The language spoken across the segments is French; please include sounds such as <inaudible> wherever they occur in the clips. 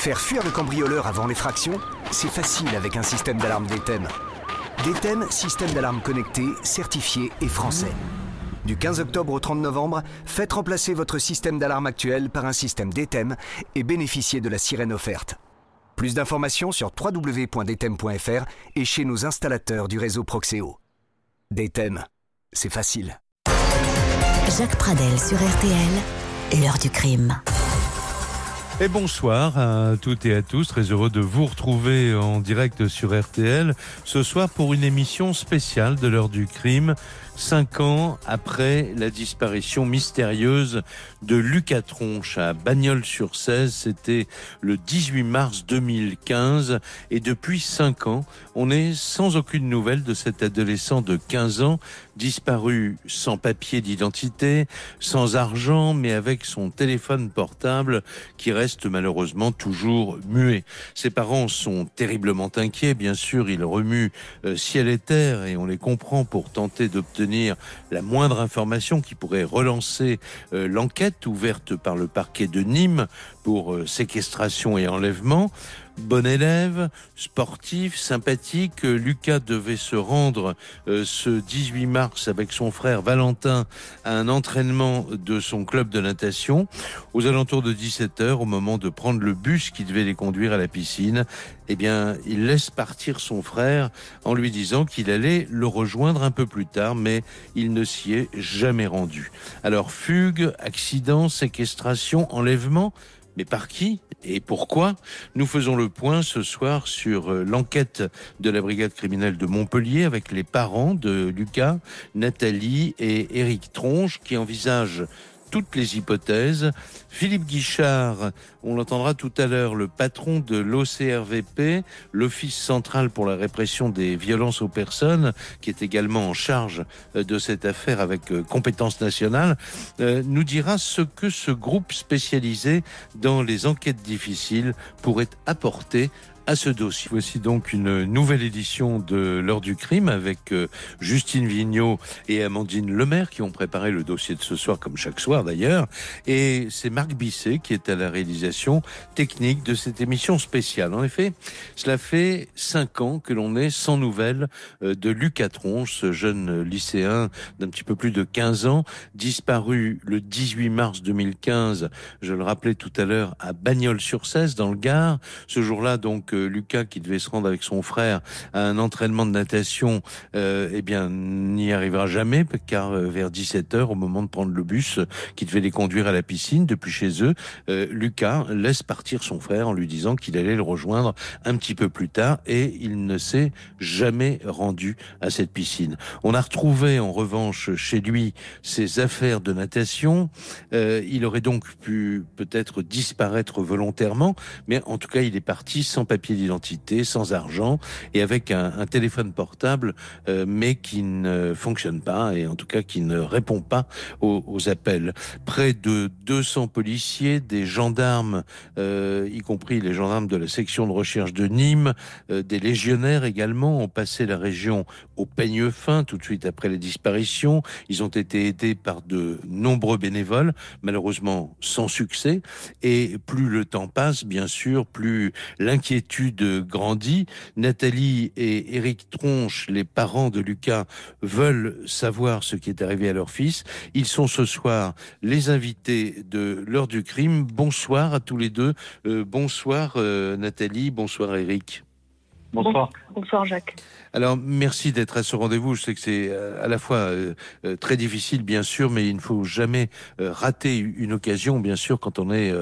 Faire fuir le cambrioleur avant l'effraction, c'est facile avec un système d'alarme DTEM. DTEM, système d'alarme connecté, certifié et français. Du 15 octobre au 30 novembre, faites remplacer votre système d'alarme actuel par un système DTEM et bénéficiez de la sirène offerte. Plus d'informations sur www.dtem.fr et chez nos installateurs du réseau Proxéo. DTEM, c'est facile. Jacques Pradel sur RTL, l'heure du crime. Et bonsoir à toutes et à tous. Très heureux de vous retrouver en direct sur RTL ce soir pour une émission spéciale de l'heure du crime. Cinq ans après la disparition mystérieuse de Lucas Tronche à Bagnols-sur-Cèze, c'était le 18 mars 2015. Et depuis cinq ans, on est sans aucune nouvelle de cet adolescent de 15 ans disparu sans papier d'identité, sans argent, mais avec son téléphone portable qui reste malheureusement toujours muet. Ses parents sont terriblement inquiets, bien sûr, ils remuent euh, ciel et terre et on les comprend pour tenter d'obtenir la moindre information qui pourrait relancer euh, l'enquête ouverte par le parquet de Nîmes pour euh, séquestration et enlèvement. Bon élève, sportif, sympathique, Lucas devait se rendre euh, ce 18 mars avec son frère Valentin à un entraînement de son club de natation. Aux alentours de 17h, au moment de prendre le bus qui devait les conduire à la piscine, eh bien, il laisse partir son frère en lui disant qu'il allait le rejoindre un peu plus tard, mais il ne s'y est jamais rendu. Alors, fugue, accident, séquestration, enlèvement, mais par qui et pourquoi Nous faisons le point ce soir sur euh, l'enquête de la brigade criminelle de Montpellier avec les parents de Lucas, Nathalie et Éric Tronche qui envisagent toutes les hypothèses. Philippe Guichard, on l'entendra tout à l'heure, le patron de l'OCRVP, l'Office central pour la répression des violences aux personnes, qui est également en charge euh, de cette affaire avec euh, compétence nationale, euh, nous dira ce que ce groupe spécialisé dans les enquêtes difficiles pourrait apporter à ce dossier. Voici donc une nouvelle édition de l'heure du crime avec euh, Justine Vignot et Amandine Lemaire qui ont préparé le dossier de ce soir, comme chaque soir d'ailleurs. Et c'est Marc Bisset qui est à la réalisation technique de cette émission spéciale. En effet, cela fait cinq ans que l'on est sans nouvelles euh, de Lucas Tronche, ce jeune lycéen d'un petit peu plus de 15 ans, disparu le 18 mars 2015, je le rappelais tout à l'heure, à Bagnols-sur-Cèze, dans le Gard. Ce jour-là, donc, Lucas, qui devait se rendre avec son frère à un entraînement de natation, euh, eh bien, n'y arrivera jamais, car euh, vers 17h, au moment de prendre le bus qui devait les conduire à la piscine depuis chez eux, euh, Lucas laisse partir son frère en lui disant qu'il allait le rejoindre un petit peu plus tard et il ne s'est jamais rendu à cette piscine. On a retrouvé en revanche chez lui ses affaires de natation. il aurait donc pu peut-être disparaître volontairement, mais en tout cas, il est parti sans papier d'identité, sans argent et avec un, téléphone portable, euh, mais qui ne fonctionne pas et en tout cas qui ne répond pas aux, appels. Près de 200 policiers, des gendarmes, euh, y compris les gendarmes de la section de recherche de Nîmes, euh, des légionnaires également, ont passé la région au peigne fin tout de suite après les disparitions. Ils ont été aidés par de nombreux bénévoles, malheureusement sans succès. Et plus le temps passe, bien sûr, plus l'inquiétude grandit. Nathalie et Éric Tronche, les parents de Lucas, veulent savoir ce qui est arrivé à leur fils. Ils sont ce soir les invités de l'heure du crime. Bonsoir à tous les deux. Euh, bonsoir euh, Nathalie, bonsoir Éric. Bonsoir. Bonsoir Jacques. Alors, merci d'être à ce rendez-vous. Je sais que c'est euh, à la fois euh, euh, très difficile, bien sûr, mais il ne faut jamais rater une occasion, bien sûr, quand on est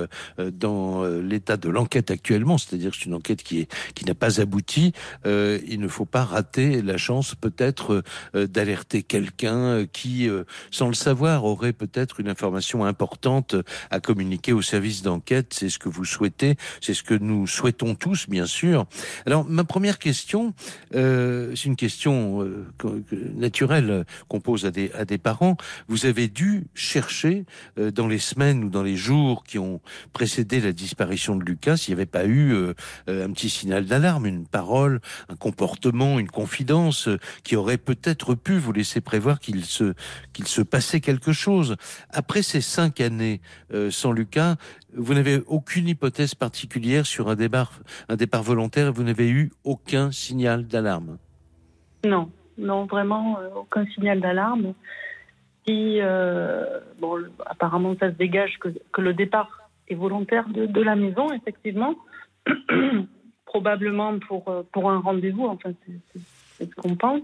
dans l'état de l'enquête actuellement, c'est-à-dire que c'est une enquête qui est qui n'a pas abouti. il ne faut pas rater la chance, peut-être, d'alerter quelqu'un qui, sans le savoir, aurait peut-être une information importante à communiquer au service d'enquête. C'est ce que vous souhaitez, c'est ce que nous souhaitons tous, bien sûr. Alors, ma première question. Euh, c'est une question euh, naturelle qu'on pose à des, parents. Vous avez dû chercher euh, dans les semaines ou dans les jours qui ont précédé la disparition de Lucas s'il n'y avait pas eu un petit signal d'alarme, une parole, un comportement, une confidence qui aurait peut-être pu vous laisser prévoir qu'il se, qu'il se passait quelque chose. Après ces cinq années sans Lucas, vous n'avez aucune hypothèse particulière sur un départ, un départ volontaire. Vous n'avez eu aucun signal d'alarme? Non, non, vraiment aucun signal d'alarme. Bon, apparemment, ça se dégage que, le départ est volontaire de, la maison, effectivement. <clears throat> probablement pour, pour un rendez-vous. Ce qu'on pense.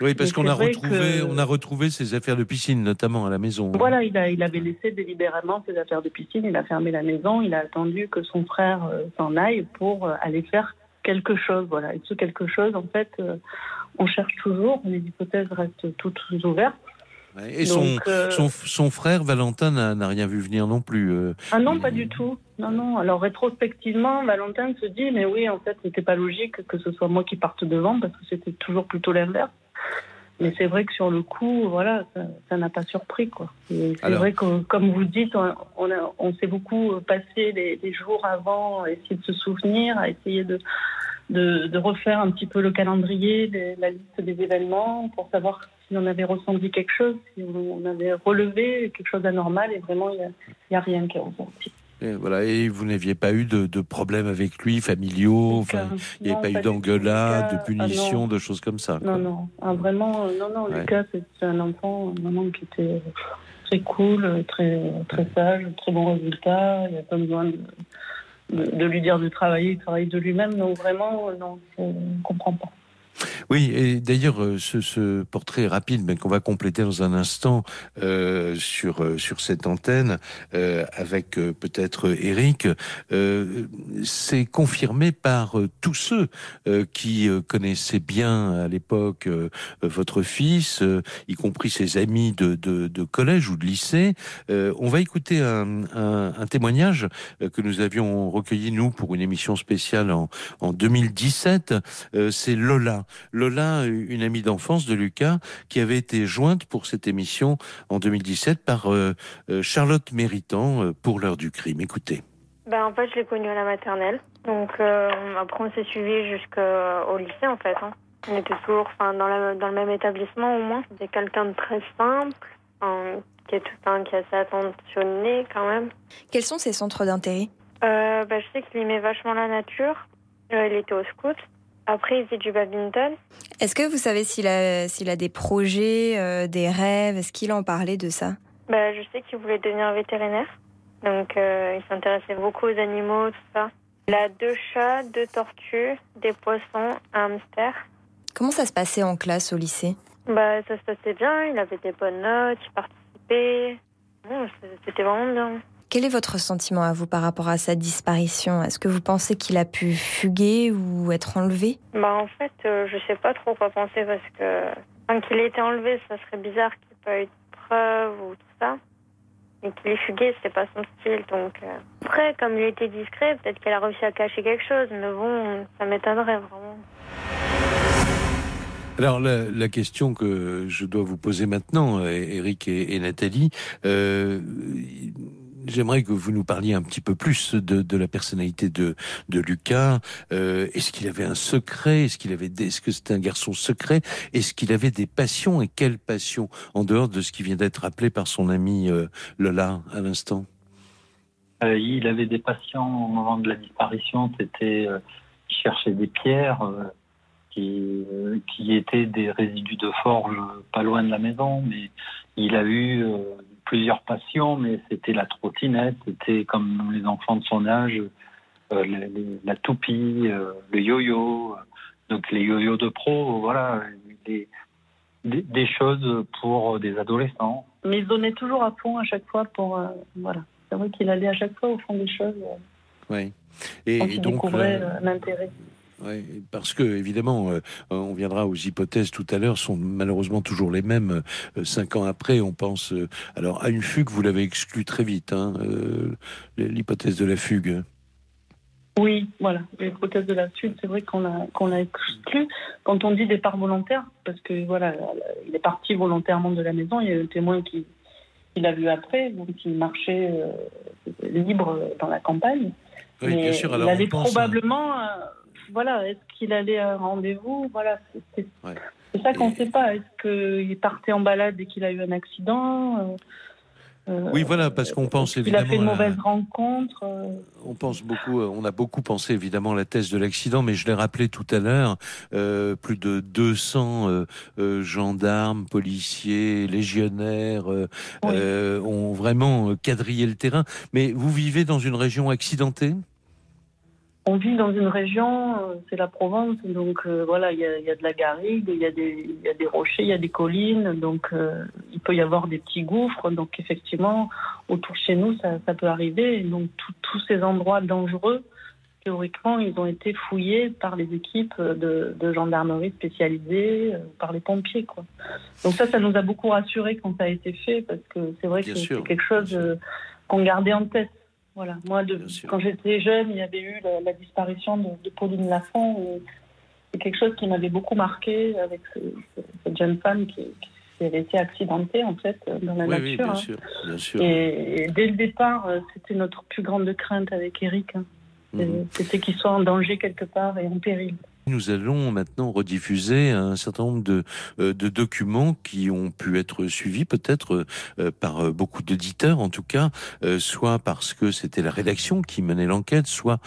Oui, parce qu'on a retrouvé, on a retrouvé ses affaires de piscine, notamment à la maison. Voilà, il, a, il avait laissé délibérément ses affaires de piscine. Il a fermé la maison. Il a attendu que son frère euh, s'en aille pour euh, aller faire quelque chose. Voilà, et ce quelque chose, en fait, euh, on cherche toujours. Les hypothèses restent toutes ouvertes. Et son, son, son, frère, Valentin, n'a rien vu venir non plus. ah non, pas du tout. Non, non. Alors rétrospectivement, Valentin se dit, mais oui, en fait, c'était pas logique que ce soit moi qui parte devant parce que c'était toujours plutôt l'inverse. Mais c'est vrai que sur le coup, voilà, ça n'a pas surpris, quoi. C'est vrai que, comme vous dites, on, on, s'est beaucoup passé les, jours avant, à essayer de se souvenir, à essayer de, de, refaire un petit peu le calendrier, la liste des événements, pour savoir si on avait ressenti quelque chose, si on avait relevé quelque chose d'anormal, et vraiment, il n'y a, a, rien qui est ressorti. Et, voilà, et vous n'aviez pas eu de, de problèmes avec lui, familiaux enfin, Il n'y avait pas eu d'engueulade, de ah punition, de choses comme ça Non, non. Ah, vraiment, euh, non, non. Lucas, c'est un enfant vraiment qui était très cool, très, très sage, très bon résultat. Il n'y a pas besoin de, de, lui dire de travailler, il travaille de lui-même. Donc vraiment, non, je ne comprends pas. Oui, et d'ailleurs, euh, ce, portrait rapide, mais qu'on va compléter dans un instant euh, sur euh, sur cette antenne avec peut-être Eric, c'est confirmé par tous ceux qui connaissaient bien à l'époque votre fils, y compris ses amis de, de, collège ou de lycée. on va écouter un, un, témoignage que nous avions recueilli nous pour une émission spéciale en, en 2017. c'est Lola. Lola, une amie d'enfance de Lucas, qui avait été jointe pour cette émission en 2017 par euh, euh, Charlotte Méritant euh, pour l'heure du crime. Écoutez. Ben, en fait, je l'ai connue à la maternelle. Donc, après, on s'est suivi jusqu'au lycée, en fait. Hein. On était toujours dans, dans le même établissement, au moins. C'était quelqu'un de très simple, qui, est tout, qui est assez attentionné, quand même. Quels sont ses centres d'intérêt? Ben, Je sais qu'il aimait vachement la nature. il était au scout. Après, il fait du badminton. Est-ce que vous savez s'il a, s'il a des projets, euh, des rêves? Est-ce qu'il en parlait de ça? Bah, Je sais qu'il voulait devenir vétérinaire. Donc, euh, il s'intéressait beaucoup aux animaux, tout ça. Il a deux chats, deux tortues, des poissons, un hamster. Comment ça se passait en classe au lycée? Bah, Ça se passait bien. Il avait des bonnes notes, il participait. c'était vraiment bien. Quel est votre sentiment à vous par rapport à sa disparition? Est-ce que vous pensez qu'il a pu fuguer ou être enlevé? Bah en fait, euh, je sais pas trop quoi penser parce que tant qu'il ait été enlevé, ça serait bizarre qu'il n'y ait pas eu de preuves ou tout ça. Et qu'il ait fugué, c'est pas son style. Donc euh, après, comme il était discret, peut-être qu'elle a réussi à cacher quelque chose. Mais bon, ça m'étonnerait vraiment. Alors la, question que je dois vous poser maintenant, Eric et, Nathalie, euh, J'aimerais que vous nous parliez un petit peu plus de, la personnalité de, de Lucas. Euh, est-ce qu'il avait un secret? Est-ce qu'il est-ce que c'était un garçon secret? Est-ce qu'il avait des passions? Et quelles passions? En dehors de ce qui vient d'être rappelé par son ami euh, Lola à l'instant. Euh, Il avait des passions au moment de la disparition. C'était il cherchait des pierres qui, qui étaient des résidus de forge pas loin de la maison, mais il a eu plusieurs passions, mais c'était la trottinette, c'était comme les enfants de son âge, euh, la, toupie, euh, le yo-yo, donc les yo-yo de pro, voilà, des, des, choses pour des adolescents. Mais il donnait toujours à fond à chaque fois pour, euh, voilà. C'est vrai qu'il allait à chaque fois au fond des choses. oui. Et, et donc, découvrait l'intérêt. Oui, parce que évidemment, euh, on viendra aux hypothèses tout à l'heure, sont malheureusement toujours les mêmes. Euh, cinq ans après, on pense euh, alors à une fugue. Vous l'avez exclue très vite, hein, l'hypothèse de la fugue. Oui, voilà, l'hypothèse de la fugue, c'est vrai qu'on l'a qu'on l'a exclue. Quand on dit départ volontaire, parce que voilà, il est parti volontairement de la maison. Il y a un témoin qui, l'a vu après, donc il marchait libre dans la campagne. Oui, bien sûr. Alors il allait probablement voilà, est-ce qu'il allait à un rendez-vous? Voilà, c'est ça qu'on ne sait pas. Est-ce qu'il partait en balade et qu'il a eu un accident? Euh, oui, voilà, parce qu'on pense évidemment. Il a fait une mauvaise rencontre. Euh? On pense beaucoup, euh, on a beaucoup pensé évidemment à la thèse de l'accident, mais je l'ai rappelé tout à l'heure, plus de 200 gendarmes, policiers, légionnaires ont vraiment quadrillé le terrain. Mais vous vivez dans une région accidentée? On vit dans une région, euh, c'est la Provence, donc euh, voilà, il y a, de la garrigue, il y, a des rochers, il y a des collines, donc euh, il peut y avoir des petits gouffres. Donc effectivement, autour de chez nous, ça, peut arriver. donc tous ces endroits dangereux, théoriquement, ils ont été fouillés par les équipes de, gendarmerie spécialisées, par les pompiers. Quoi. Donc ça, ça nous a beaucoup rassurés quand ça a été fait, parce que c'est vrai que c'est quelque chose qu'on gardait en tête. Voilà. Moi, quand j'étais jeune, il y avait eu la, disparition de, Pauline Lafont. C'est quelque chose qui m'avait beaucoup marqué avec cette jeune femme qui, avait été accidentée en fait dans la nature. Oui, bien, hein. sûr, bien sûr. Et, dès le départ, euh, c'était notre plus grande crainte avec Eric. Hein. Mhm. C'était qu'il soit en danger quelque part et en péril. Nous allons maintenant rediffuser un certain nombre de, euh, documents qui ont pu être suivis peut-être euh, par euh, beaucoup d'auditeurs en tout cas, soit parce que c'était la rédaction qui menait l'enquête, soit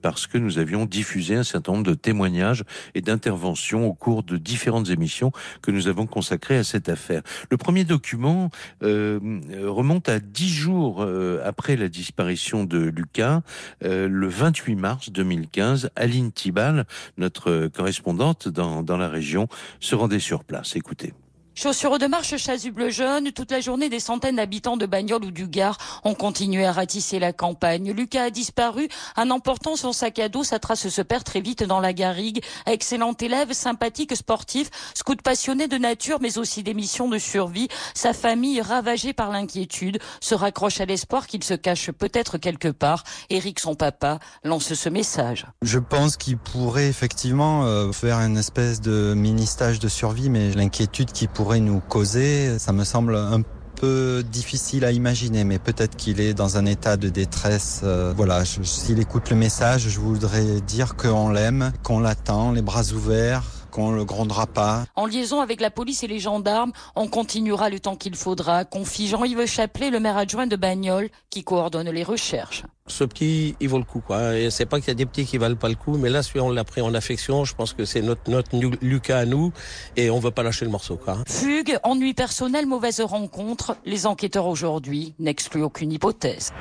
parce que nous avions diffusé un certain nombre de témoignages et d'interventions au cours de différentes émissions que nous avons consacrées à cette affaire. Le premier document remonte à dix jours après la disparition de Lucas, le 28 mars 2015, Aline Tibal, notre correspondante dans, dans la région se rendait sur place. Écoutez. Chaussures de marche, chasuble jaune, toute la journée, des centaines d'habitants de Bagnoles ou du Gard ont continué à ratisser la campagne. Lucas a disparu en emportant son sac à dos. Sa trace se perd très vite dans la garrigue. Excellent élève, sympathique, sportif, scout passionné de nature, mais aussi des missions de survie. Sa famille, ravagée par l'inquiétude, se raccroche à l'espoir qu'il se cache peut-être quelque part. Eric, son papa, lance ce message. Je pense qu'il pourrait effectivement euh, faire une espèce de mini-stage de survie, mais l'inquiétude qui pourrait pourrait nous causer, ça me semble un peu difficile à imaginer, mais peut-être qu'il est dans un état de détresse. Euh, voilà, s'il écoute le message, je voudrais dire qu'on l'aime, qu'on l'attend, les bras ouverts, qu'on le grondera pas. En liaison avec la police et les gendarmes, on continuera le temps qu'il faudra, confie Jean-Yves Chaplet, le maire adjoint de Bagnoles, qui coordonne les recherches. Ce petit, il vaut le coup, quoi. Et c'est pas qu'il y a des petits qui valent pas le coup, mais là, celui on l'a pris en affection. Je pense que c'est notre, notre Lucas à nous, et on veut pas lâcher le morceau, quoi. Fugue, ennui personnel, mauvaise rencontre. Les enquêteurs aujourd'hui n'excluent aucune hypothèse.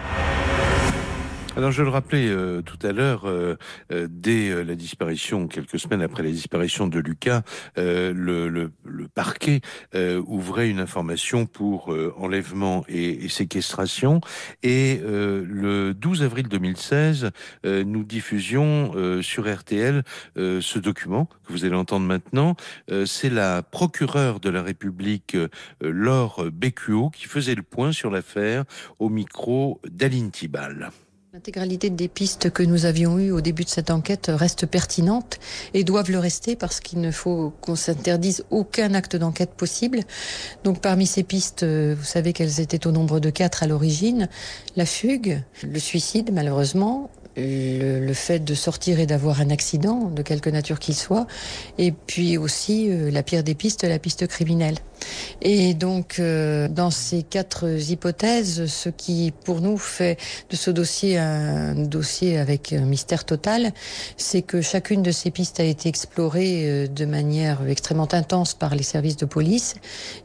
Alors je le rappelais euh, tout à l'heure, euh, euh, dès la disparition, quelques semaines après la disparition de Lucas, le, le, le, parquet ouvrait une information pour enlèvement et, et, séquestration. Et le 12 avril 2016, nous diffusions sur RTL ce document que vous allez entendre maintenant. C'est la procureure de la République, Laure Bécuot, qui faisait le point sur l'affaire au micro d'Aline Tibal. L'intégralité des pistes que nous avions eues au début de cette enquête reste pertinente et doivent le rester parce qu'il ne faut qu'on s'interdise aucun acte d'enquête possible. Donc parmi ces pistes, vous savez qu'elles étaient au nombre de quatre à l'origine. La fugue, le suicide malheureusement, le, fait de sortir et d'avoir un accident, de quelque nature qu'il soit, et puis aussi euh, la pire des pistes, la piste criminelle. Et donc, euh, dans ces quatre hypothèses, ce qui pour nous fait de ce dossier un dossier avec un mystère total, c'est que chacune de ces pistes a été explorée euh, de manière extrêmement intense par les services de police,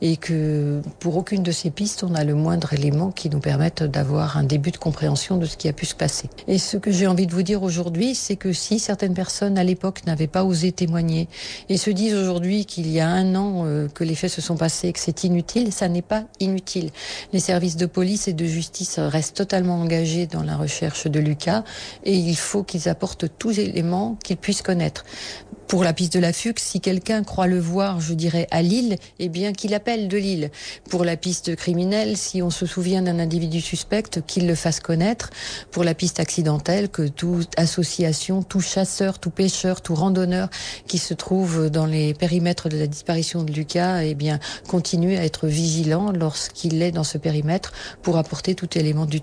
et que pour aucune de ces pistes, on a le moindre élément qui nous permette d'avoir un début de compréhension de ce qui a pu se passer. Et ce que j'ai envie de vous dire aujourd'hui, c'est que si certaines personnes à l'époque n'avaient pas osé témoigner et se disent aujourd'hui qu'il y a un an euh, que les faits se sont passés et que c'est inutile, ça n'est pas inutile. Les services de police et de justice restent totalement engagés dans la recherche de Lucas et il faut qu'ils apportent tous les éléments qu'ils puissent connaître. Pour la piste de la fugue, si quelqu'un croit le voir, je dirais à Lille, eh bien qu'il appelle de Lille. Pour la piste criminelle, si on se souvient d'un individu suspect, qu'il le fasse connaître. Pour la piste accidentelle, que toute association, tout chasseur, tout pêcheur, tout randonneur qui se trouve dans les périmètres de la disparition de Lucas, eh bien continue à être vigilant lorsqu'il est dans ce périmètre pour apporter tout élément du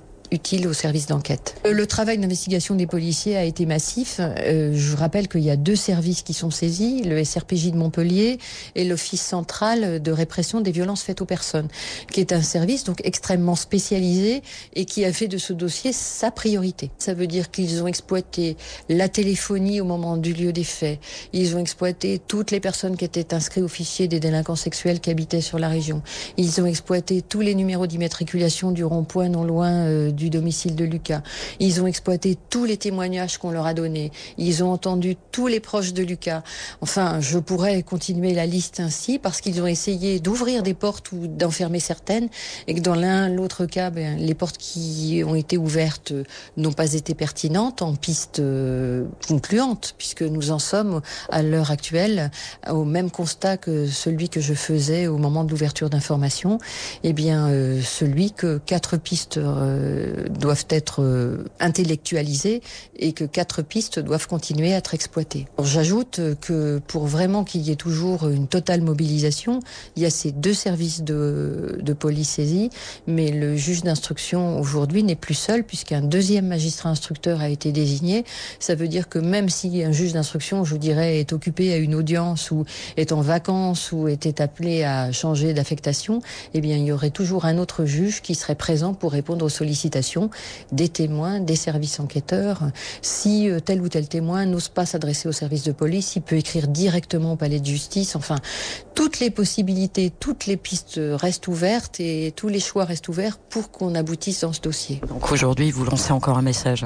Euh, le travail d'investigation des policiers a été massif. Euh, je rappelle qu'il y a deux services qui sont saisis, le SRPJ de Montpellier et l'Office central de répression des violences faites aux personnes, qui est un service donc extrêmement spécialisé et qui a fait de ce dossier sa priorité. Ça veut dire qu'ils ont exploité la téléphonie au moment du lieu des faits. Ils ont exploité toutes les personnes qui étaient inscrites au fichier des délinquants sexuels qui habitaient sur la région. Ils ont exploité tous les numéros d'immatriculation du rond-point non loin euh, du domicile de Lucas. Ils ont exploité tous les témoignages qu'on leur a donnés. Ils ont entendu tous les proches de Lucas. Enfin, je pourrais continuer la liste ainsi parce qu'ils ont essayé d'ouvrir des portes ou d'enfermer certaines et que dans l'un, l'autre cas, ben, les portes qui ont été ouvertes n'ont pas été pertinentes en piste euh, concluante puisque nous en sommes à l'heure actuelle au même constat que celui que je faisais au moment de l'ouverture d'informations. Eh bien, euh, celui que quatre pistes euh, doivent être euh, intellectualisées et que quatre pistes doivent continuer à être exploitées. J'ajoute que pour vraiment qu'il y ait toujours une totale mobilisation, il y a ces deux services de, de police saisie, mais le juge d'instruction aujourd'hui n'est plus seul puisqu'un deuxième magistrat instructeur a été désigné. Ça veut dire que même si un juge d'instruction, je vous dirais, est occupé à une audience ou est en vacances ou était appelé à changer d'affectation, eh bien, il y aurait toujours un autre juge qui serait présent pour répondre aux sollicitations des témoins, des services enquêteurs. Si euh, tel ou tel témoin n'ose pas s'adresser au service de police, il peut écrire directement au palais de justice. Enfin, toutes les possibilités, toutes les pistes restent ouvertes et tous les choix restent ouverts pour qu'on aboutisse dans ce dossier. Donc aujourd'hui, vous lancez encore un message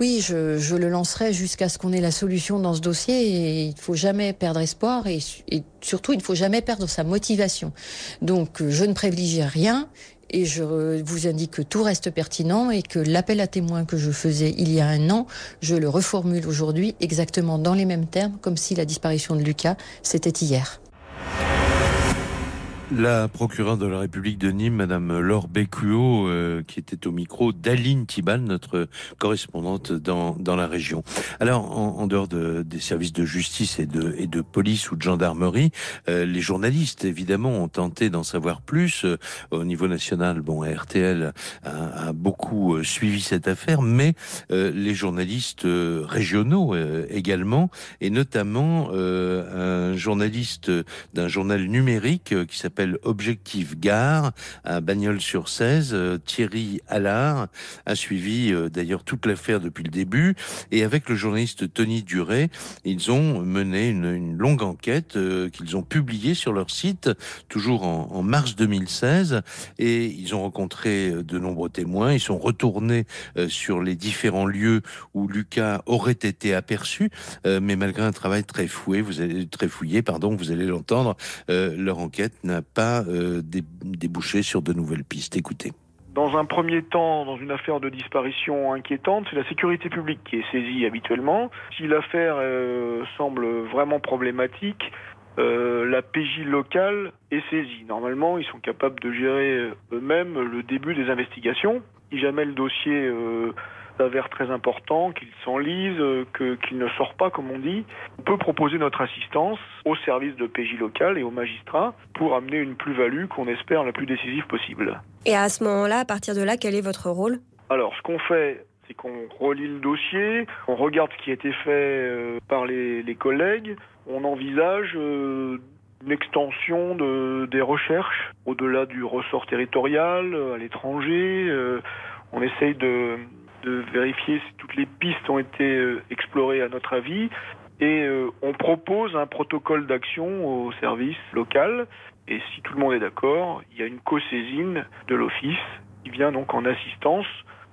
oui, je, je, le lancerai jusqu'à ce qu'on ait la solution dans ce dossier et il ne faut jamais perdre espoir et, et surtout il ne faut jamais perdre sa motivation. Donc je ne privilégie rien et je vous indique que tout reste pertinent et que l'appel à témoins que je faisais il y a un an, je le reformule aujourd'hui exactement dans les mêmes termes comme si la disparition de Lucas c'était hier. La procureure de la République de Nîmes, Madame Laure Bécuot, euh, qui était au micro d'Aline Tibal, notre correspondante dans, dans la région. Alors, en, en dehors de, des services de justice et de, et de police ou de gendarmerie, euh, les journalistes, évidemment, ont tenté d'en savoir plus. Euh, au niveau national, bon, RTL a, a beaucoup euh, suivi cette affaire, mais euh, les journalistes régionaux également, et notamment un journaliste d'un journal numérique qui s'appelle Objectif Gare à Bagnols-sur-Cèze. Thierry Allard a suivi d'ailleurs toute l'affaire depuis le début. Et avec le journaliste Tony Duret, ils ont mené une, longue enquête euh, qu'ils ont publiée sur leur site, toujours en, en, mars 2016 et ils ont rencontré de nombreux témoins, ils sont retournés euh, sur les différents lieux où Lucas aurait été aperçu, euh, mais malgré un travail très fouillé, vous allez très fouillé, pardon, vous allez l'entendre, leur enquête n'a pas euh, débouché sur de nouvelles pistes. Écoutez. Dans un premier temps, dans une affaire de disparition inquiétante, c'est la sécurité publique qui est saisie habituellement. Si l'affaire euh, semble vraiment problématique, euh, la PJ locale est saisie. Normalement, ils sont capables de gérer eux-mêmes le début des investigations. Si jamais le dossier s'avère très important, qu'il s'enlise, que, qu'il ne sort pas, comme on dit, on peut proposer notre assistance au service de PJ local et aux magistrats pour amener une plus-value qu'on espère la plus décisive possible. Et à ce moment-là, à partir de là, quel est votre rôle? Alors, ce qu'on fait, c'est qu'on relit le dossier, on regarde ce qui a été fait euh, par les, les collègues, on envisage euh, une extension de, des recherches au-delà du ressort territorial, à l'étranger. Euh, on essaye de, de vérifier si toutes les pistes ont été euh, explorées à notre avis. Et euh, on propose un protocole d'action au service local. Et si tout le monde est d'accord, il y a une co-saisine de l'office qui vient donc en assistance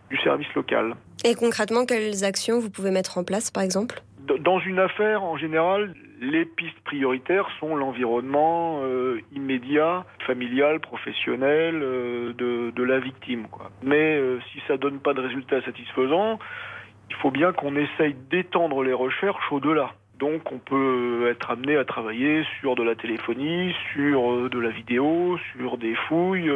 du service local. Et concrètement, quelles actions vous pouvez mettre en place par exemple? Dans une affaire, en général, les pistes prioritaires sont l'environnement euh, immédiat, familial, professionnel euh, de, la victime. Mais euh, si ça donne pas de résultats satisfaisants, il faut bien qu'on essaye d'étendre les recherches au-delà. Donc on peut être amené à travailler sur de la téléphonie, sur de la vidéo, sur des fouilles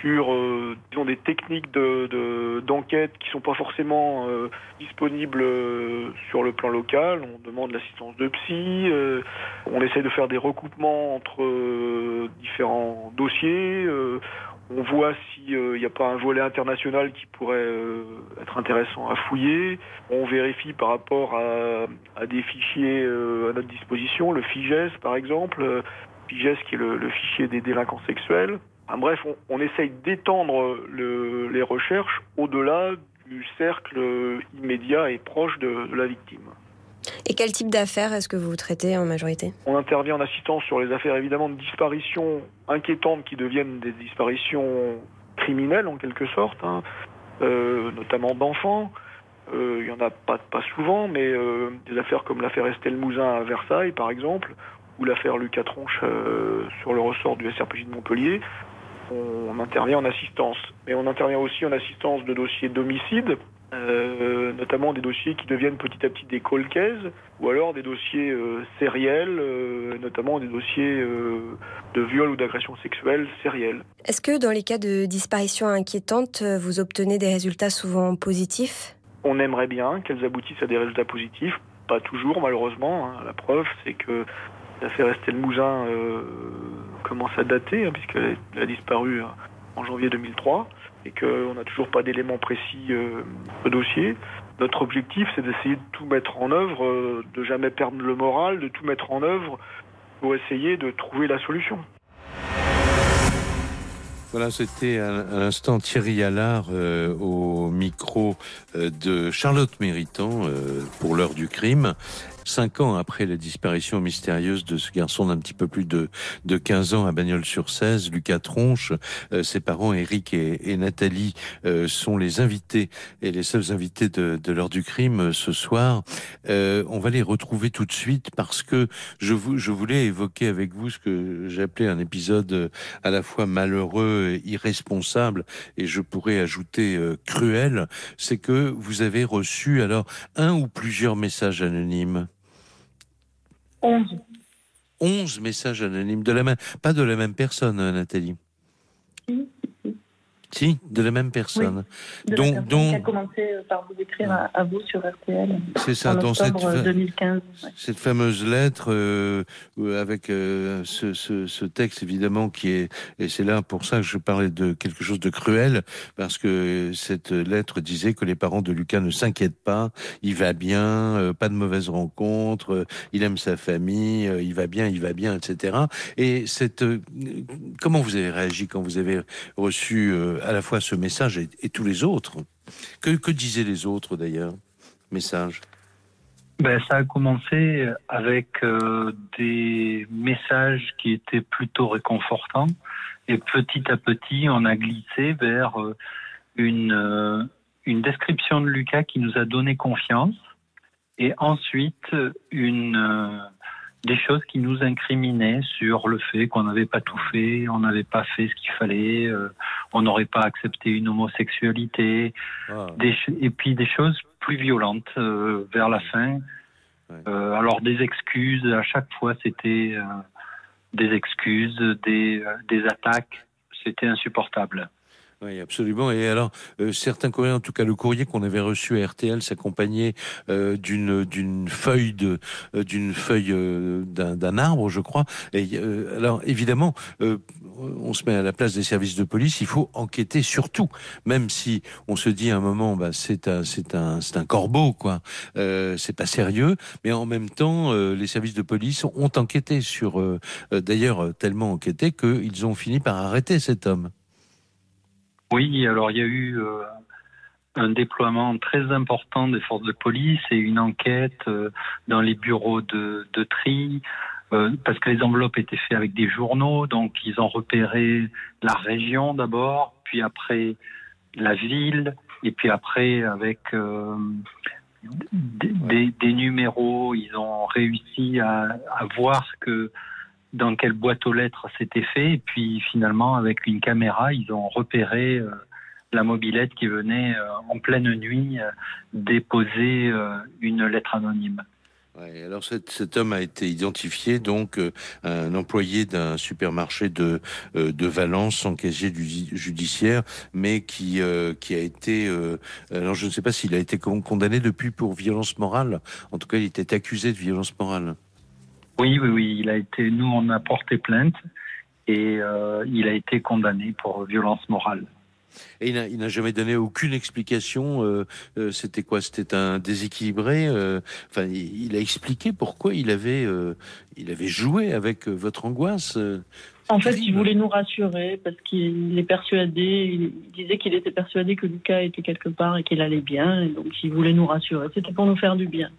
sur euh, disons, des techniques de, d'enquête qui sont pas forcément euh, disponibles euh, sur le plan local. On demande l'assistance de psy, euh, on essaie de faire des recoupements entre différents dossiers. On voit s'il n'y a pas un volet international qui pourrait être intéressant à fouiller. On vérifie par rapport à, des fichiers à notre disposition, le FIGES par exemple, FIGES qui est le, fichier des délinquants sexuels. Bref, on, essaye d'étendre les recherches au-delà du cercle immédiat et proche de la victime. Et quel type d'affaires est-ce que vous traitez en majorité? On intervient en assistance sur les affaires évidemment de disparitions inquiétantes qui deviennent des disparitions criminelles en quelque sorte, hein. euh, notamment d'enfants. Euh, il n'y en a pas, pas souvent, mais euh, des affaires comme l'affaire Estelle Mouzin à Versailles par exemple, ou l'affaire Lucas Tronche sur le ressort du SRPJ de Montpellier, on intervient en assistance. Mais on intervient aussi en assistance de dossiers d'homicide, euh, notamment des dossiers qui deviennent petit à petit des colcaises, ou alors des dossiers euh, sériels, euh, notamment des dossiers de viol ou d'agression sexuelle sériels. Est-ce que dans les cas de disparition inquiétante, vous obtenez des résultats souvent positifs? On aimerait bien qu'elles aboutissent à des résultats positifs, pas toujours malheureusement. Hein. La preuve, c'est que l'affaire Estelle Mouzin commence à dater, hein, puisqu'elle a disparu en janvier 2003 et qu'on n'a toujours pas d'éléments précis euh, au dossier. Notre objectif, c'est d'essayer de tout mettre en œuvre, euh, de jamais perdre le moral, de tout mettre en œuvre pour essayer de trouver la solution. Voilà, c'était à l'instant Thierry Allard euh, au micro de Charlotte Méritant pour l'heure du crime. Cinq ans après la disparition mystérieuse de ce garçon d'un petit peu plus de, de 15 ans à Bagnols-sur-Cèze, Lucas Tronche, euh, ses parents Eric et, Nathalie euh, sont les invités et les seuls invités de, l'heure du crime euh, ce soir. on va les retrouver tout de suite parce que je, voulais évoquer avec vous ce que appelé un épisode à la fois malheureux, et irresponsable et je pourrais ajouter cruel, c'est que vous avez reçu alors un ou plusieurs messages anonymes. 11. 11 messages anonymes, de la même, pas de la même personne, Nathalie. De la même personne. Oui, de la qui a commencé euh, par vous écrire à, vous sur RTL. C'est ça, dans cette, 2015, cette fameuse lettre euh, avec euh, ce, ce, ce, texte évidemment qui est, et c'est là pour ça que je parlais de quelque chose de cruel, parce que cette lettre disait que les parents de Lucas ne s'inquiètent pas, il va bien, pas de mauvaises rencontres, il aime sa famille, il va bien, il va bien, etc. Et cette, comment vous avez réagi quand vous avez reçu à la fois ce message et, tous les autres. Que, disaient les autres d'ailleurs Messages? Ben, Ça a commencé avec euh, des messages qui étaient plutôt réconfortants. Et petit à petit on a glissé vers euh, une, euh, une description de Lucas qui nous a donné confiance. Et ensuite une des choses qui nous incriminaient sur le fait qu'on n'avait pas tout fait, on n'avait pas fait ce qu'il fallait, euh, on n'aurait pas accepté une homosexualité, ah. et puis des choses plus violentes euh, vers la fin. Euh, alors des excuses, à chaque fois c'était des excuses, des, des attaques, c'était insupportable. Oui, absolument. Et alors, euh, certains courriers, en tout cas le courrier qu'on avait reçu à RTL, s'accompagnait euh, d'une d'une feuille de euh, d'une feuille d'un arbre, je crois. Et alors, évidemment, on se met à la place des services de police. Il faut enquêter sur tout, même si on se dit à un moment, bah, c'est un c'est un c'est un corbeau, quoi. c'est pas sérieux, mais en même temps, les services de police ont enquêté sur, d'ailleurs tellement enquêté qu'ils ont fini par arrêter cet homme. Oui, alors il y a eu euh, un déploiement très important des forces de police et une enquête euh, dans les bureaux de, de tri, euh, parce que les enveloppes étaient faites avec des journaux, donc ils ont repéré la région d'abord, puis après la ville, et puis après avec des, des, numéros, ils ont réussi à, à voir que dans quelle boîte aux lettres c'était fait. Et puis finalement, avec une caméra, ils ont repéré euh, la mobilette qui venait euh, en pleine nuit euh, déposer une lettre anonyme. Alors cet, homme a été identifié donc un employé d'un supermarché de de Valence sans casier judiciaire, mais qui qui a été alors je ne sais pas s'il a été condamné depuis pour violence morale. En tout cas, il était accusé de violence morale. Oui, oui, oui. Il a été. Nous, on a porté plainte et euh, il a été condamné pour violence morale. Et il n'a jamais donné aucune explication. Euh, euh, c'était quoi? C'était un déséquilibré. enfin, il, a expliqué pourquoi il avait, il avait joué avec votre angoisse. En fait, il voulait nous rassurer parce qu'il est persuadé, il disait qu'il était persuadé que Lucas était quelque part et qu'il allait bien, et donc il voulait nous rassurer. C'était pour nous faire du bien.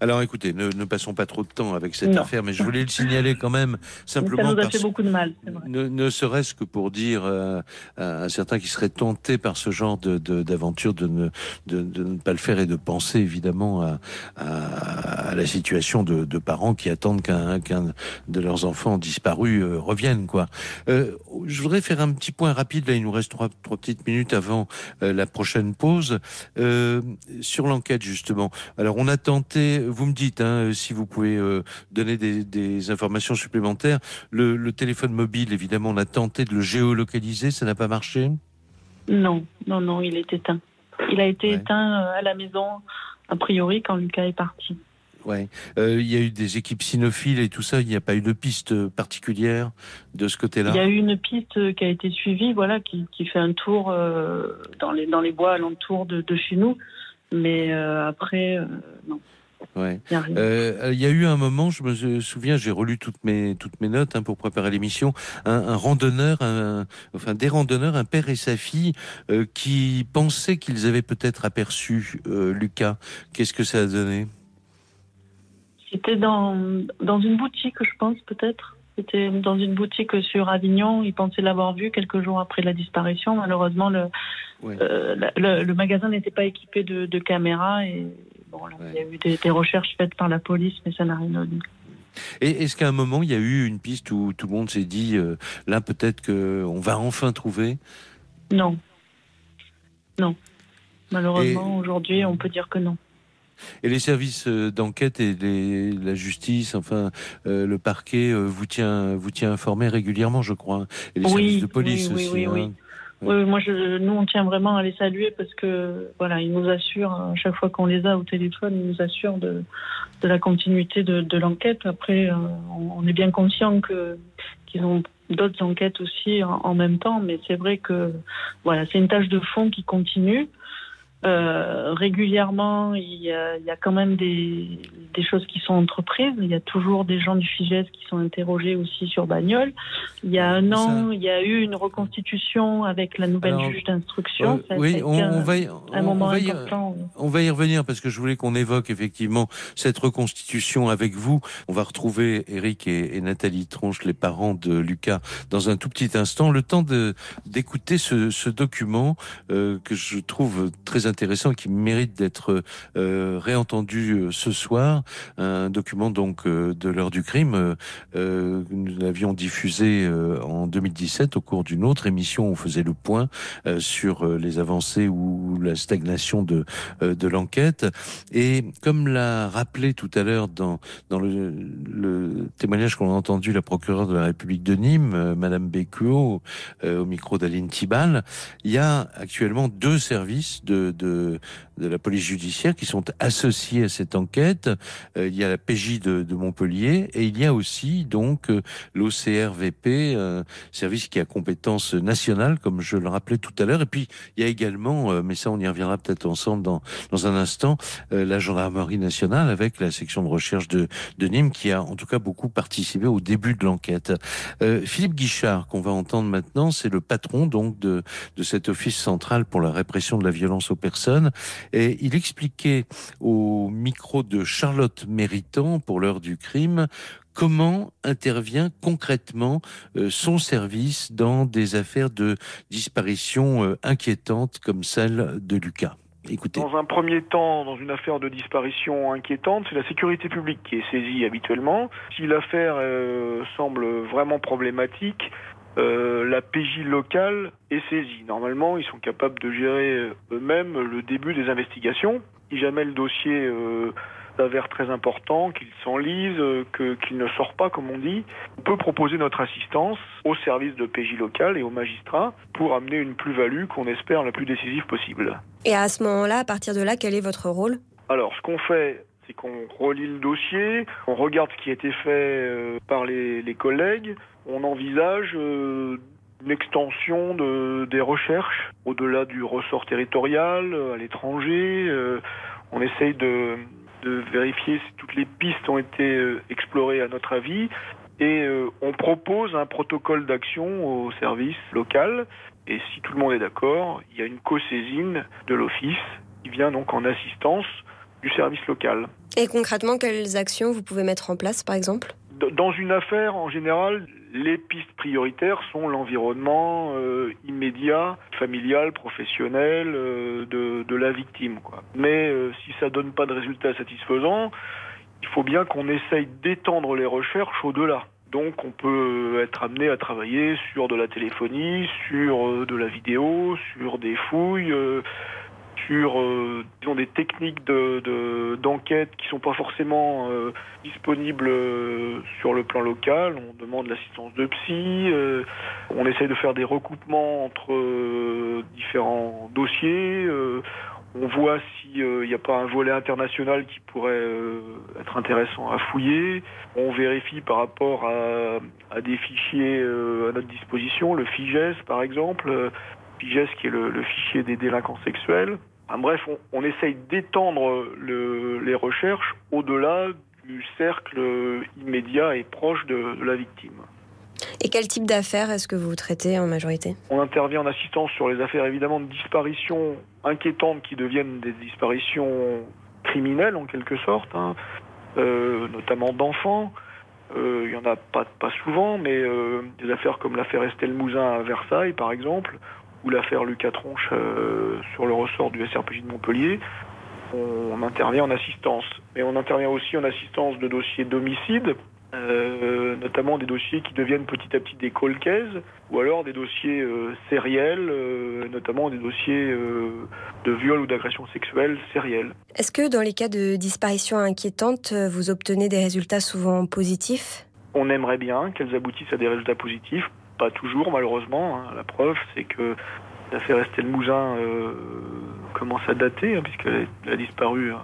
Alors écoutez, ne, passons pas trop de temps avec cette affaire, mais je voulais le signaler quand même simplement. Ça nous a fait beaucoup de mal. Ne, serait-ce que pour dire euh, à un certain qui serait tenté par ce genre de, d'aventure de, ne, de, ne pas le faire et de penser évidemment à, à, la situation de, parents qui attendent qu'un, qu'un de leurs enfants disparus euh, revienne. Quoi. Euh, je voudrais faire un petit point rapide. Là, il nous reste trois, trois petites minutes avant la prochaine pause sur l'enquête justement. Alors on a tenté, vous me dites hein, si vous pouvez euh, donner des, informations supplémentaires. Le, téléphone mobile, évidemment, on a tenté de le géolocaliser, ça n'a pas marché Non, non, non, il est éteint. Il a été éteint euh, à la maison, a priori, quand Lucas est parti. Ouais. Euh, il y a eu des équipes cynophiles et tout ça. Il n'y a pas eu de piste particulière de ce côté-là. Il y a eu une piste qui a été suivie, voilà, qui, fait un tour dans les dans les bois alentour de, de chez nous. Mais euh, après, euh, non. Ouais. Euh, il y a eu un moment, je me souviens, j'ai relu toutes mes toutes mes notes hein, pour préparer l'émission. Un, randonneur, enfin des randonneurs, un père et sa fille, qui pensaient qu'ils avaient peut-être aperçu Lucas. Qu'est-ce que ça a donné? C'était dans dans une boutique, je pense peut-être. C'était dans une boutique sur Avignon. Ils pensaient l'avoir vu quelques jours après la disparition. Malheureusement, le, euh, le, magasin n'était pas équipé de, caméras et bon, il y a eu des, recherches faites par la police, mais ça n'a rien donné. Et est-ce qu'à un moment, il y a eu une piste où tout le monde s'est dit, euh, là, peut-être qu'on va enfin trouver? Non. Non. Malheureusement, aujourd'hui, on peut dire que non. Et les services euh, d'enquête et la justice, enfin euh, le parquet euh, vous tient vous tient informé régulièrement, je crois, hein. et les services de police oui, aussi. Oui, hein. Oui. moi, je, nous, on tient vraiment à les saluer parce que, voilà, ils nous assurent, à chaque fois qu'on les a au téléphone, ils nous assurent de, de la continuité de, de l'enquête. Après, on, est bien conscient que qu'ils ont d'autres enquêtes aussi en, en, même temps, mais c'est vrai que, voilà, c'est une tâche de fond qui continue. Euh, régulièrement, il y, a, il y, a, quand même des, des, choses qui sont entreprises. Il y a toujours des gens du FIGES qui sont interrogés aussi sur Bagnol. Il y a un an, il y a eu une reconstitution avec la nouvelle juge d'instruction. oui, on, va y, on, va y, on va y revenir parce que je voulais qu'on évoque effectivement cette reconstitution avec vous. On va retrouver Eric et, Nathalie Tronche, les parents de Lucas, dans un tout petit instant. Le temps d'écouter ce, ce, document euh, que je trouve très intéressant qui mérite d'être euh, réentendu euh, ce soir. Un document donc euh, de l'heure du crime. nous l'avions diffusé en 2017 au cours d'une autre émission où on faisait le point sur les avancées ou la stagnation de, de l'enquête. Et comme l'a rappelé tout à l'heure dans, dans le, le témoignage qu'on a entendu la procureure de la République de Nîmes, Madame Bécuot, au micro d'Aline Tibal, il y a actuellement deux services de, de, la police judiciaire qui sont associés à cette enquête. Euh, il y a la PJ de, Montpellier et il y a aussi donc euh, l'OCRVP, euh, service qui a compétence nationale, comme je le rappelais tout à l'heure. Et puis il y a également, mais ça on y reviendra peut-être ensemble dans, dans un instant, la gendarmerie nationale avec la section de recherche de, Nîmes qui a en tout cas beaucoup participé au début de l'enquête. Philippe Guichard, qu'on va entendre maintenant, c'est le patron donc de, de cet office central pour la répression de la violence aux personnes. Et il expliquait au micro de Charlotte Méritant pour l'heure du crime comment intervient concrètement euh, son service dans des affaires de disparition euh, inquiétantes comme celle de Lucas. Écoutez. Dans un premier temps, dans une affaire de disparition inquiétante, c'est la sécurité publique qui est saisie habituellement. Si l'affaire euh, semble vraiment problématique, euh, la PJ locale est saisie. Normalement, ils sont capables de gérer euh, eux-mêmes le début des investigations. Si jamais le dossier euh, s'avère très important, qu'il s'enlise, euh, qu'il ne sort pas, comme on dit, on peut proposer notre assistance au service de PJ local et aux magistrats pour amener une plus-value qu'on espère la plus décisive possible. Et à ce moment-là, à partir de là, quel est votre rôle? Alors, ce qu'on fait, c'est qu'on relit le dossier, on regarde ce qui a été fait euh, par les, les collègues, on envisage euh, une extension de, des recherches au-delà du ressort territorial, euh, à l'étranger. euh, on essaye de, vérifier si toutes les pistes ont été euh, explorées à notre avis et on propose un protocole d'action au service local et si tout le monde est d'accord, il y a une co-saisine de l'office qui vient donc en assistance du service local. Et concrètement, quelles actions vous pouvez mettre en place, par exemple? Dans une affaire, en général, les pistes prioritaires sont l'environnement euh, immédiat, familial, professionnel euh, de, de la victime. Quoi. Mais euh, si ça donne pas de résultats satisfaisants, il faut bien qu'on essaye d'étendre les recherches au-delà. Donc on peut être amené à travailler sur de la téléphonie, sur euh, de la vidéo, sur des fouilles, euh, sur euh, disons, des techniques de, de- d'enquête qui sont pas forcément euh, disponibles euh, sur le plan local. On demande l'assistance de psy, euh, on essaye de faire des recoupements entre euh, différents dossiers. on voit s'il n'y a pas un volet international qui pourrait être intéressant à fouiller. On vérifie par rapport à, à des fichiers à notre disposition, le FIGES par exemple, euh, FIGES qui est le, le fichier des délinquants sexuels. Enfin, bref, on, on essaye d'étendre le- les recherches au-delà du cercle immédiat et proche de- de la victime. Et quel type d'affaires est-ce que vous traitez en majorité? On intervient en assistance sur les affaires évidemment de disparitions inquiétantes qui deviennent des disparitions criminelles en quelque sorte, hein, euh, notamment d'enfants. Euh, Il y en a pas, pas souvent, mais euh, des affaires comme l'affaire Estelle Mouzin à Versailles par exemple, ou l'affaire Lucas Tronche euh, sur le ressort du SRPJ de Montpellier, on, intervient en assistance. Mais on intervient aussi en assistance de dossiers d'homicide, euh, notamment des dossiers qui deviennent petit à petit des cold cases, ou alors des dossiers euh, sériels, euh, notamment des dossiers de viol ou d'agression sexuelle sériels. Est-ce que dans les cas de disparition inquiétante, vous obtenez des résultats souvent positifs? On aimerait bien qu'elles aboutissent à des résultats positifs, pas toujours malheureusement. hein. La preuve, c'est que l'affaire Estelle Mouzin euh, commence à dater, hein, puisqu'elle a disparu euh,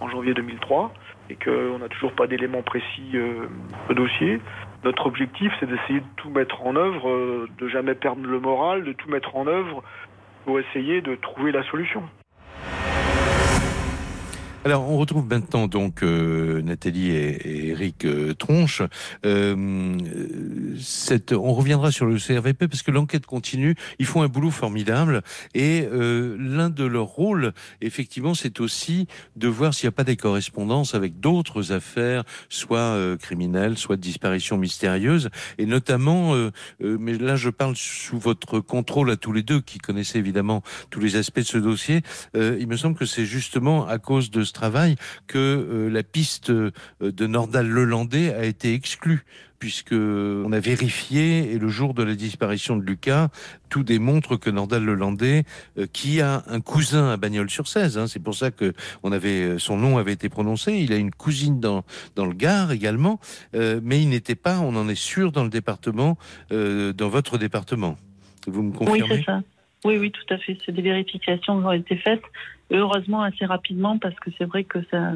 en janvier 2003, et qu'on n'a toujours pas d'éléments précis euh, au dossier. Notre objectif, c'est d'essayer de tout mettre en œuvre, euh, de jamais perdre le moral, de tout mettre en œuvre pour essayer de trouver la solution. Alors, on retrouve maintenant donc euh, Nathalie et, et Eric euh, Tronche. Euh, on reviendra sur le CRVP parce que l'enquête continue. Ils font un boulot formidable et euh, l'un de leurs rôles, effectivement, c'est aussi de voir s'il n'y a pas des correspondances avec d'autres affaires, soit euh, criminelles, soit de disparitions mystérieuses, et notamment, mais là je parle sous votre contrôle à tous les deux, qui connaissez évidemment tous les aspects de ce dossier. Il me semble que c'est justement à cause de ce travail que euh, la piste euh, de Nordal Lelandais a été exclue puisque on a vérifié et le jour de la disparition de Lucas, tout démontre que Nordal Lelandais, euh, qui a un cousin à Bagnols-sur-Cèze, hein, c'est pour ça que on avait euh, son nom avait été prononcé. Il a une cousine dans dans le Gard également, euh, mais il n'était pas, on en est sûr, dans le département, euh, dans votre département. Vous me Oui, confirmez? c'est ça. Oui, oui, tout à fait. C'est des vérifications qui ont été faites, heureusement assez rapidement, parce que c'est vrai que ça,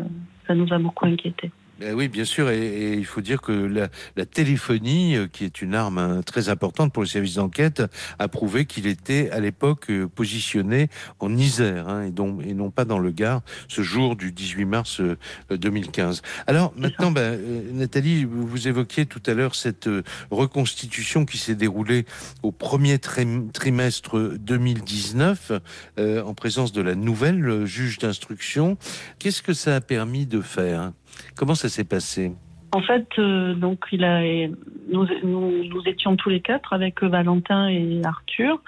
ça nous a beaucoup inquiétés. Ben oui, bien sûr, et, et il faut dire que la, la téléphonie, euh, qui est une arme hein, très importante pour les services d'enquête, a prouvé qu'il était à l'époque euh, positionné en Isère, hein, et, donc, et non pas dans le Gard, ce jour du 18 mars euh, 2015. Alors maintenant, euh, Nathalie, vous évoquiez tout à l'heure cette euh, reconstitution qui s'est déroulée au premier trim- trimestre 2019, euh, en présence de la nouvelle euh, juge d'instruction. Qu'est-ce que ça a permis de faire? Comment ça s'est passé En fait, euh, donc il a, nous, nous, étions tous les quatre avec Valentin et Arthur.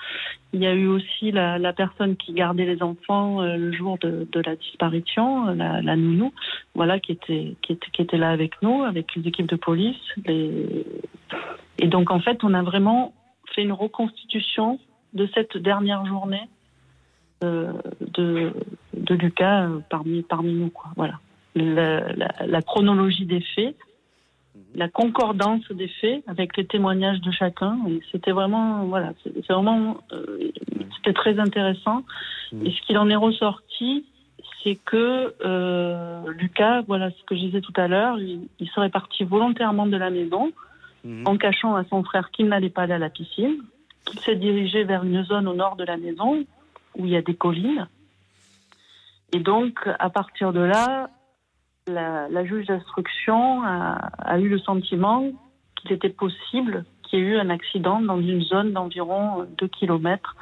Il y a eu aussi la, personne qui gardait les enfants euh, le jour de, la disparition, la, nounou, voilà, qui était, qui était qui était là avec nous, avec les équipes de police. Et donc en fait, on a vraiment fait une reconstitution de cette dernière journée euh, de, de Lucas euh, parmi parmi nous. Voilà la, la, la, chronologie des faits, la concordance des faits avec les témoignages de chacun. Et c'était vraiment, voilà, c'est vraiment, euh, c'était très intéressant. Et ce qu'il en est ressorti, c'est que euh, Lucas, voilà ce que je disais tout à l'heure, il, il serait parti volontairement de la maison en cachant à son frère qu'il n'allait pas aller à la piscine, qu'il s'est dirigé vers une zone au nord de la maison où il y a des collines. Et donc, à partir de là, la, la juge d'instruction a, a eu le sentiment qu'il était possible qu'il y ait eu un accident dans une zone d'environ 2 km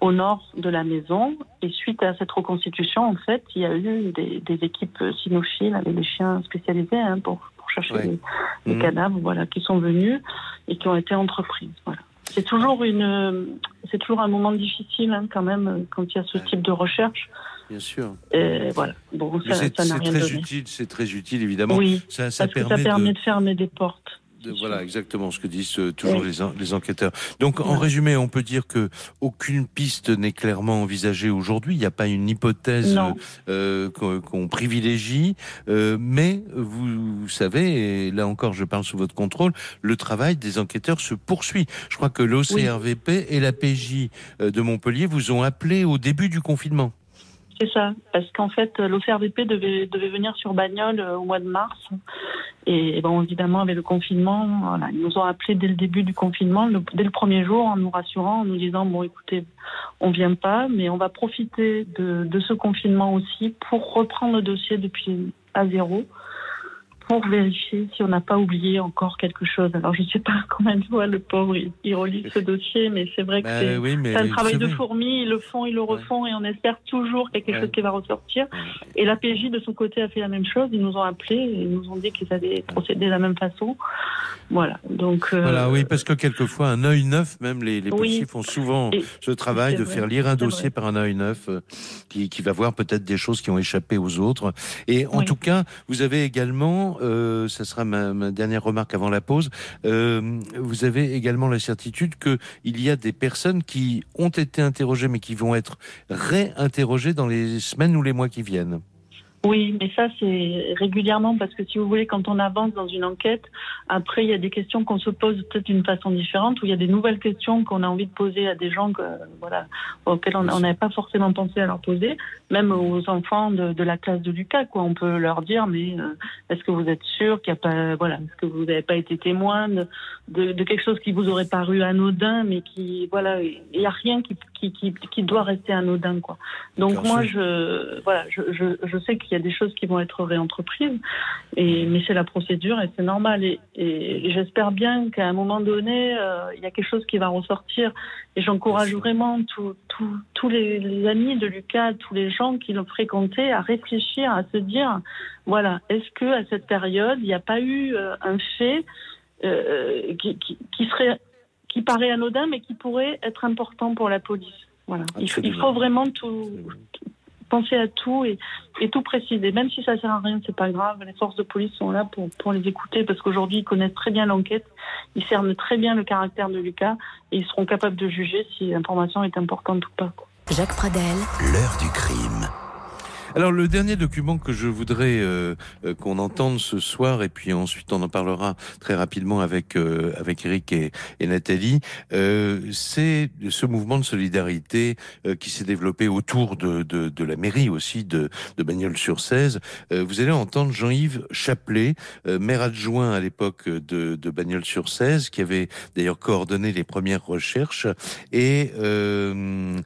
au nord de la maison. Et suite à cette reconstitution, en fait, il y a eu des, des équipes cynophiles avec des chiens spécialisés hein, pour, pour chercher les, les Mhm. cadavres, voilà, qui sont venus et qui ont été entreprises. Voilà. C'est toujours une, c'est toujours un moment difficile hein, quand même quand il y a ce type de recherche. Bien sûr. Et voilà. Bon, ça, c'est ça n'a c'est rien très donné. utile, c'est très utile évidemment. Oui, ça, ça parce que permet, ça permet de, de fermer des portes. de- voilà exactement ce que disent euh, toujours Oui. les, en- les enquêteurs. Donc en résumé, on peut dire que aucune piste n'est clairement envisagée aujourd'hui. Il n'y a pas une hypothèse euh, qu'on qu'on privilégie, euh, mais vous, vous savez, et là encore, je parle sous votre contrôle, le travail des enquêteurs se poursuit. Je crois que l'OCRVP et la PJ euh, de Montpellier vous ont appelé au début du confinement. C'est ça, parce qu'en fait, l'OCRVP devait, devait venir sur Bagnoles euh, au mois de mars. Et bon, évidemment, avec le confinement, voilà, ils nous ont appelés dès le début du confinement, dès le premier jour, en nous rassurant, en nous disant bon, écoutez, on vient pas, mais on va profiter de, de ce confinement aussi pour reprendre le dossier depuis à zéro, pour vérifier si on n'a pas oublié encore quelque chose. Alors, je sais pas combien de fois le pauvre il, il relit ce dossier, mais c'est vrai que Bah c'est oui, un travail de fourmi. Ils le font, ils le refont, et on espère toujours qu'il y a quelque Ouais. chose qui va ressortir. Et la PJ de son côté a fait la même chose. Ils nous ont appelés et ils nous ont dit qu'ils allaient procéder de la même façon. Voilà. Donc. euh, Voilà, oui, parce que quelquefois, un œil neuf, même les, les Oui. policiers font souvent Et- ce travail de vrai, faire lire un dossier vrai. par un œil neuf euh, qui, qui va voir peut-être des choses qui ont échappé aux autres. Et en Oui. tout cas, vous avez également, euh, ça sera ma, dernière remarque avant la pause, euh, vous avez également la certitude que il y a des personnes qui ont été interrogées mais qui vont être réinterrogées dans les semaines ou les mois qui viennent. Oui, mais ça c'est régulièrement parce que si vous voulez, quand on avance dans une enquête, après il y a des questions qu'on se pose peut-être d'une façon différente, ou il y a des nouvelles questions qu'on a envie de poser à des gens que, voilà, auxquels on n'avait pas forcément pensé à leur poser, même aux enfants de, de la classe de Lucas, quoi. On peut leur dire, mais euh, est-ce que vous êtes sûr qu'il n'y a pas, voilà, est-ce que vous n'avez pas été témoin de, de, de quelque chose qui vous aurait paru anodin, mais qui, voilà, il n'y a rien qui, qui, qui, qui doit rester anodin, quoi. Donc moi, je, voilà, je, je, je sais qu'il y a des choses qui vont être réentreprises, et, mais c'est la procédure et c'est normal. Et, j'espère bien qu'à un moment donné, euh, il y a quelque chose qui va ressortir. Et j'encourage vraiment tous les, les amis de Lucas, tous les gens qui l'ont fréquenté, à réfléchir, à se dire, voilà, est-ce que à cette période, il n'y a pas eu euh, un fait euh, qui, qui, qui serait qui paraît anodin, mais qui pourrait être important pour la police? Voilà. Il, faut- il faut vraiment tout, penser à tout et, et tout préciser. Même si ça sert à rien, c'est pas grave. Les forces de police sont là pour, pour les écouter parce qu'aujourd'hui, ils connaissent très bien l'enquête. Ils cernent très bien le caractère de Lucas et ils seront capables de juger si l'information est importante ou pas. Jacques Pradel, L'heure du crime. Alors le dernier document que je voudrais euh, euh, qu'on entende ce soir et puis ensuite on en parlera très rapidement avec euh, avec Eric et, Nathalie, euh, c'est ce mouvement de solidarité euh, qui s'est développé autour de, de, de la mairie aussi de, de Bagnols-sur-Cèze. Euh, vous allez entendre Jean-Yves Chaplet, maire adjoint à l'époque de, de Bagnols-sur-Cèze, qui avait d'ailleurs coordonné les premières recherches et on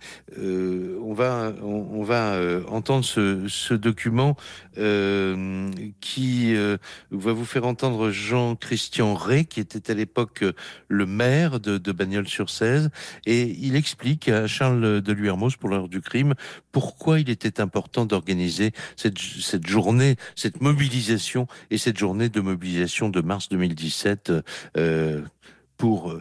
va on, on va entendre ce, ce document euh, qui euh, va vous faire entendre Jean-Christian Rey, qui était à l'époque euh, le maire de, de Bagnols-sur-Cèze, et il explique à Charles de Luermos pour l'heure du crime pourquoi il était important d'organiser cette, journée, cette mobilisation et cette journée de mobilisation de mars 2017 euh, pour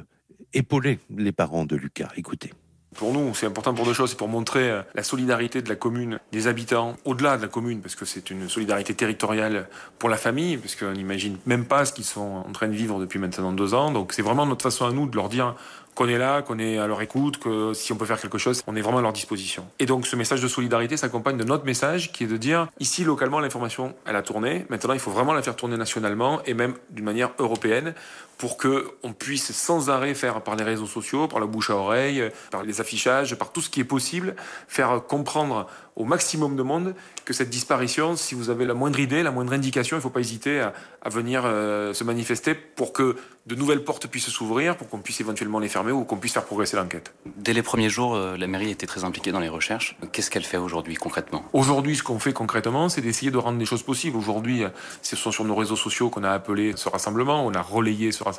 épauler les parents de Lucas. Écoutez. Pour nous, c'est important pour deux choses. C'est pour montrer euh, la solidarité de la commune, des habitants, au-delà de la commune, parce que c'est une solidarité territoriale pour la famille, parce qu'on n'imagine même pas ce qu'ils sont en train de vivre depuis maintenant deux ans. Donc c'est vraiment notre façon à nous de leur dire qu'on est là, qu'on est à leur écoute, que si on peut faire quelque chose, on est vraiment à leur disposition. Et donc ce message de solidarité s'accompagne de notre message qui est de dire, ici localement l'information, elle a tourné, maintenant il faut vraiment la faire tourner nationalement et même d'une manière européenne pour que on puisse sans arrêt faire par les réseaux sociaux, par la bouche à oreille, par les affichages, par tout ce qui est possible, faire comprendre au maximum de monde que cette disparition, si vous avez la moindre idée, la moindre indication, il ne faut pas hésiter à, à venir euh, se manifester pour que de nouvelles portes puissent s'ouvrir, pour qu'on puisse éventuellement les fermer ou qu'on puisse faire progresser l'enquête. Dès les premiers jours, euh, la mairie était très impliquée dans les recherches. Qu'est-ce qu'elle fait aujourd'hui concrètement? Aujourd'hui, ce qu'on fait concrètement, c'est d'essayer de rendre les choses possibles. Aujourd'hui, ce sont sur nos réseaux sociaux qu'on a appelé ce rassemblement, on a relayé ce rassemblement.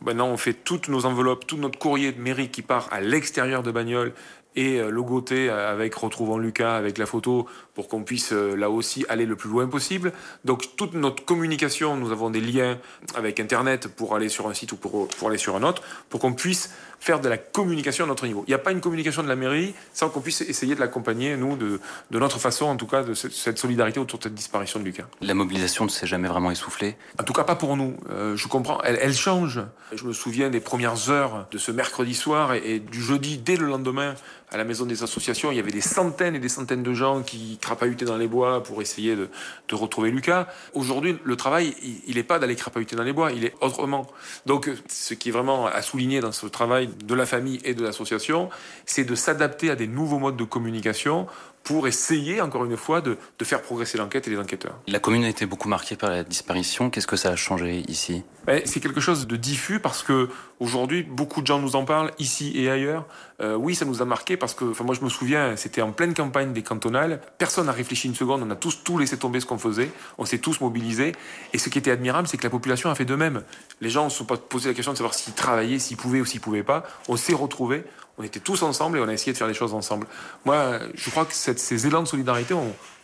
Maintenant, on fait toutes nos enveloppes, tout notre courrier de mairie qui part à l'extérieur de Bagnoles et euh, logoté avec Retrouvant Lucas, avec la photo, pour qu'on puisse euh, là aussi aller le plus loin possible. Donc toute notre communication, nous avons des liens avec Internet pour aller sur un site ou pour, pour aller sur un autre, pour qu'on puisse faire de la communication à notre niveau. Il n'y a pas une communication de la mairie sans qu'on puisse essayer de l'accompagner, nous, de, de, notre façon, en tout cas, de cette solidarité autour de cette disparition de Lucas. La mobilisation ne s'est jamais vraiment essoufflée? En tout cas, pas pour nous. Euh, je comprends, elle, elle, change. Je me souviens des premières heures de ce mercredi soir et, et, du jeudi, dès le lendemain, à la maison des associations, il y avait des centaines et des centaines de gens qui crapahutaient dans les bois pour essayer de, retrouver Lucas. Aujourd'hui, le travail, il n'est pas d'aller crapahuter dans les bois, il est autrement. Donc, ce qui est vraiment à souligner dans ce travail de la famille et de l'association, c'est de s'adapter à des nouveaux modes de communication pour essayer, encore une fois, de, de faire progresser l'enquête et les enquêteurs. La commune a été beaucoup marquée par la disparition. Qu'est-ce que ça a changé ici? Ben, C'est quelque chose de diffus parce que aujourd'hui, beaucoup de gens nous en parlent, ici et ailleurs. Euh, oui, ça nous a marqué parce que, enfin, moi je me souviens, c'était en pleine campagne des cantonales. Personne n'a réfléchi une seconde, on a tous tout laissé tomber ce qu'on faisait, on s'est tous mobilisés. Et ce qui était admirable, c'est que la population a fait de même. Les gens ne se sont pas posé la question de savoir s'ils travaillaient, s'ils pouvaient ou s'ils pouvaient pas. On s'est retrouvés, on était tous ensemble et on a essayé de faire les choses ensemble. Moi, je crois que ces élans de solidarité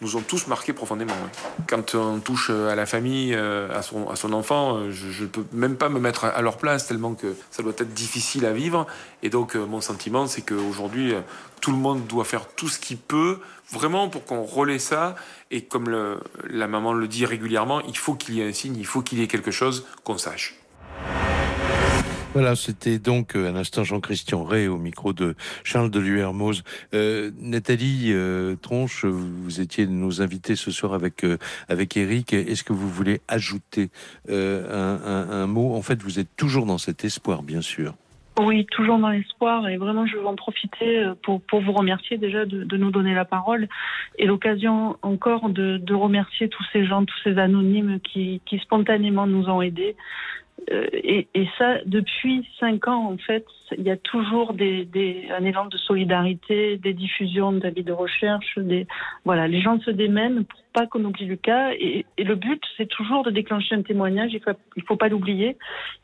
nous ont tous marqués profondément. Quand on touche à la famille, à son, à son enfant, je ne peux même pas me mettre à leur place tellement que ça doit être difficile à vivre. Et donc, mon sentiment, c'est qu'aujourd'hui, tout le monde doit faire tout ce qu'il peut vraiment pour qu'on relaie ça. Et comme la maman le dit régulièrement, il faut qu'il y ait un signe, il faut qu'il y ait quelque chose qu'on sache. Voilà, c'était donc un instant Jean-Christian Ray au micro de Charles de Luermoz. Euh, Nathalie euh, Tronche, vous étiez nos invités ce soir avec euh, avec Eric. Est-ce que vous voulez ajouter euh, un, mot? En fait, vous êtes toujours dans cet espoir, bien sûr. Oui, toujours dans l'espoir et vraiment je veux en profiter pour, pour vous remercier déjà de, de nous donner la parole et l'occasion encore de, de remercier tous ces gens, tous ces anonymes qui, qui spontanément nous ont aidés. Euh, et, et, ça, depuis cinq ans, en fait, il y a toujours des, des, un élan de solidarité, des diffusions d'avis de recherche. Des, voilà, les gens se démènent pour pas qu'on oublie Lucas. Et, et le but, c'est toujours de déclencher un témoignage. Il faut, faut pas l'oublier.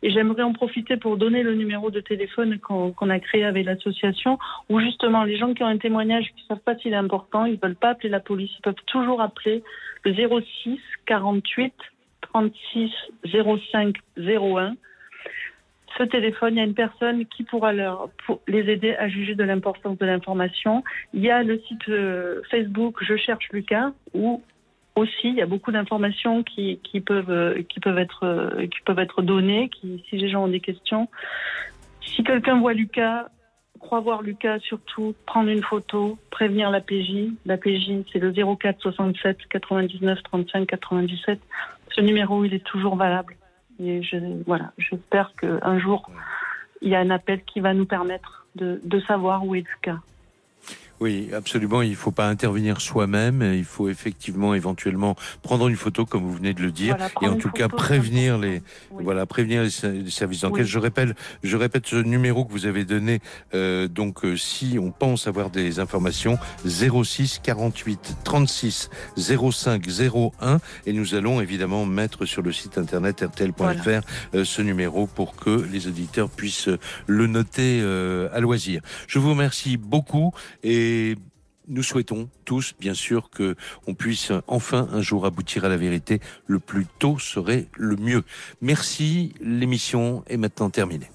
Et j'aimerais en profiter pour donner le numéro de téléphone qu'on qu a créé avec l'association, où justement les gens qui ont un témoignage, qui savent pas s'il est important, ils veulent pas appeler la police, ils peuvent toujours appeler le 06 48 36 05 01. Ce téléphone, il y a une personne qui pourra leur, les aider à juger de l'importance de l'information. Il y a le site euh, Facebook Je cherche Lucas où aussi il y a beaucoup d'informations qui, qui, peuvent, qui, peuvent être, qui peuvent être données qui, si les gens ont des questions. Si quelqu'un voit Lucas, croit voir Lucas, surtout prendre une photo, prévenir la PJ. La PJ, c'est le 04 67 99 35 97 ce numéro, il est toujours valable. Et je, voilà, j'espère qu'un jour, il y a un appel qui va nous permettre de, de savoir où est Lucas. Oui, absolument. Il ne faut pas intervenir soi-même. Il faut effectivement, éventuellement, prendre une photo, comme vous venez de le dire, voilà, et en tout cas prévenir les, oui. voilà, prévenir les, les services d'enquête. Oui. Je répète, je répète ce numéro que vous avez donné. Euh, donc, euh, si on pense avoir des informations, 06 48 36 05 01, et nous allons évidemment mettre sur le site internet rtl.fr voilà. euh, ce numéro pour que les auditeurs puissent le noter euh, à loisir. Je vous remercie beaucoup et et nous souhaitons tous, bien sûr, que on puisse enfin un jour aboutir à la vérité. Le plus tôt serait le mieux. Merci. L'émission est maintenant terminée.